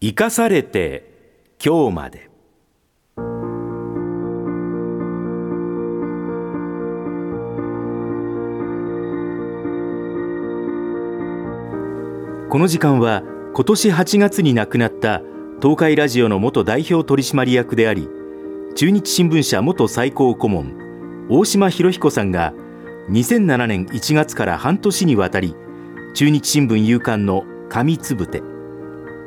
生かされて今日まで。この時間は今年8月に亡くなった東海ラジオの元代表取締役であり中日新聞社元最高顧問大島博彦さんが2007年1月から半年にわたり中日新聞夕刊の紙つぶて。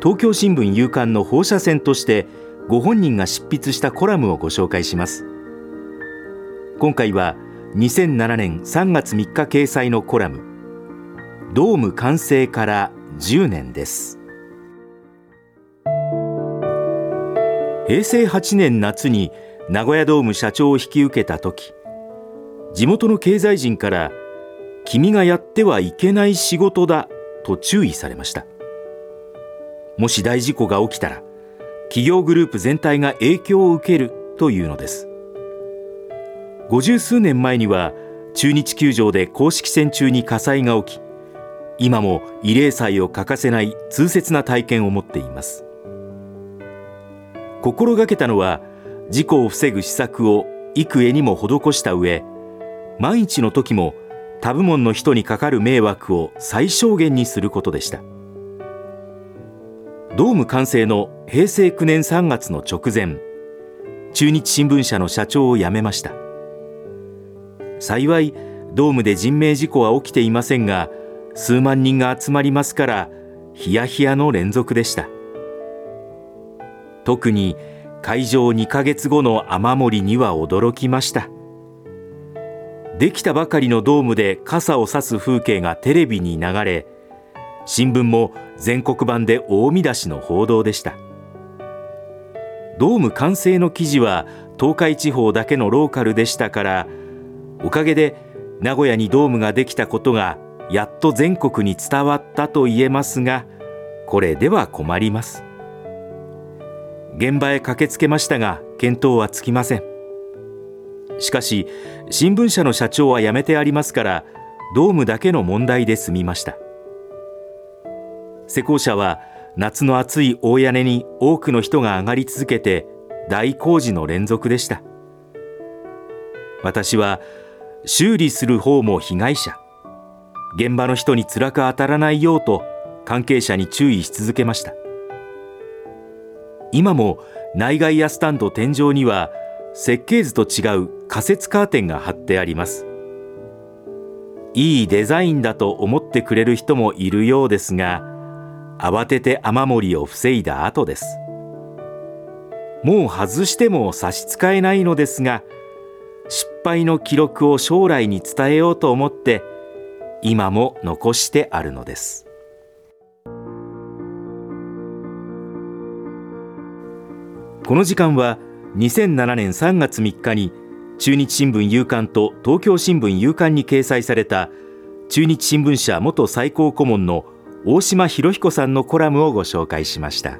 東京新聞夕刊の放射線としてご本人が執筆したコラムをご紹介します。今回は2007年3月3日掲載のコラムドーム完成から10年です。平成8年夏に名古屋ドーム社長を引き受けた時地元の経済人から君がやってはいけない仕事だと注意されました。もし大事故が起きたら企業グループ全体が影響を受けるというのです。五十数年前には中日球場で公式戦中に火災が起き今も慰霊祭を欠かせない痛切な体験を持っています。心がけたのは事故を防ぐ施策を幾重にも施した上万一の時も他部門の人にかかる迷惑を最小限にすることでした。ドーム完成の平成9年3月の直前中日新聞社の社長を辞めました。幸いドームで人命事故は起きていませんが数万人が集まりますからヒヤヒヤの連続でした。特に会場2ヶ月後の雨漏りには驚きました。できたばかりのドームで傘を差す風景がテレビに流れ新聞も全国版で大見出しの報道でした。ドーム完成の記事は東海地方だけのローカルでしたからおかげで名古屋にドームができたことがやっと全国に伝わったと言えますがこれでは困ります。現場へ駆けつけましたが見当はつきません。しかし新聞社の社長は辞めてありますからドームだけの問題で済みました。施工者は夏の暑い大屋根に多くの人が上がり続けて大工事の連続でした。私は修理する方も被害者。現場の人に辛く当たらないようと関係者に注意し続けました。今も内外野スタンド天井には設計図と違う仮設カーテンが貼ってあります。いいデザインだと思ってくれる人もいるようですが慌てて雨漏りを防いだ後です。もう外しても差し支えないのですが失敗の記録を将来に伝えようと思って今も残してあるのです。この時間は2007年3月3日に中日新聞夕刊と東京新聞夕刊に掲載された中日新聞社元最高顧問の大島博彦さんのコラムをご紹介しました。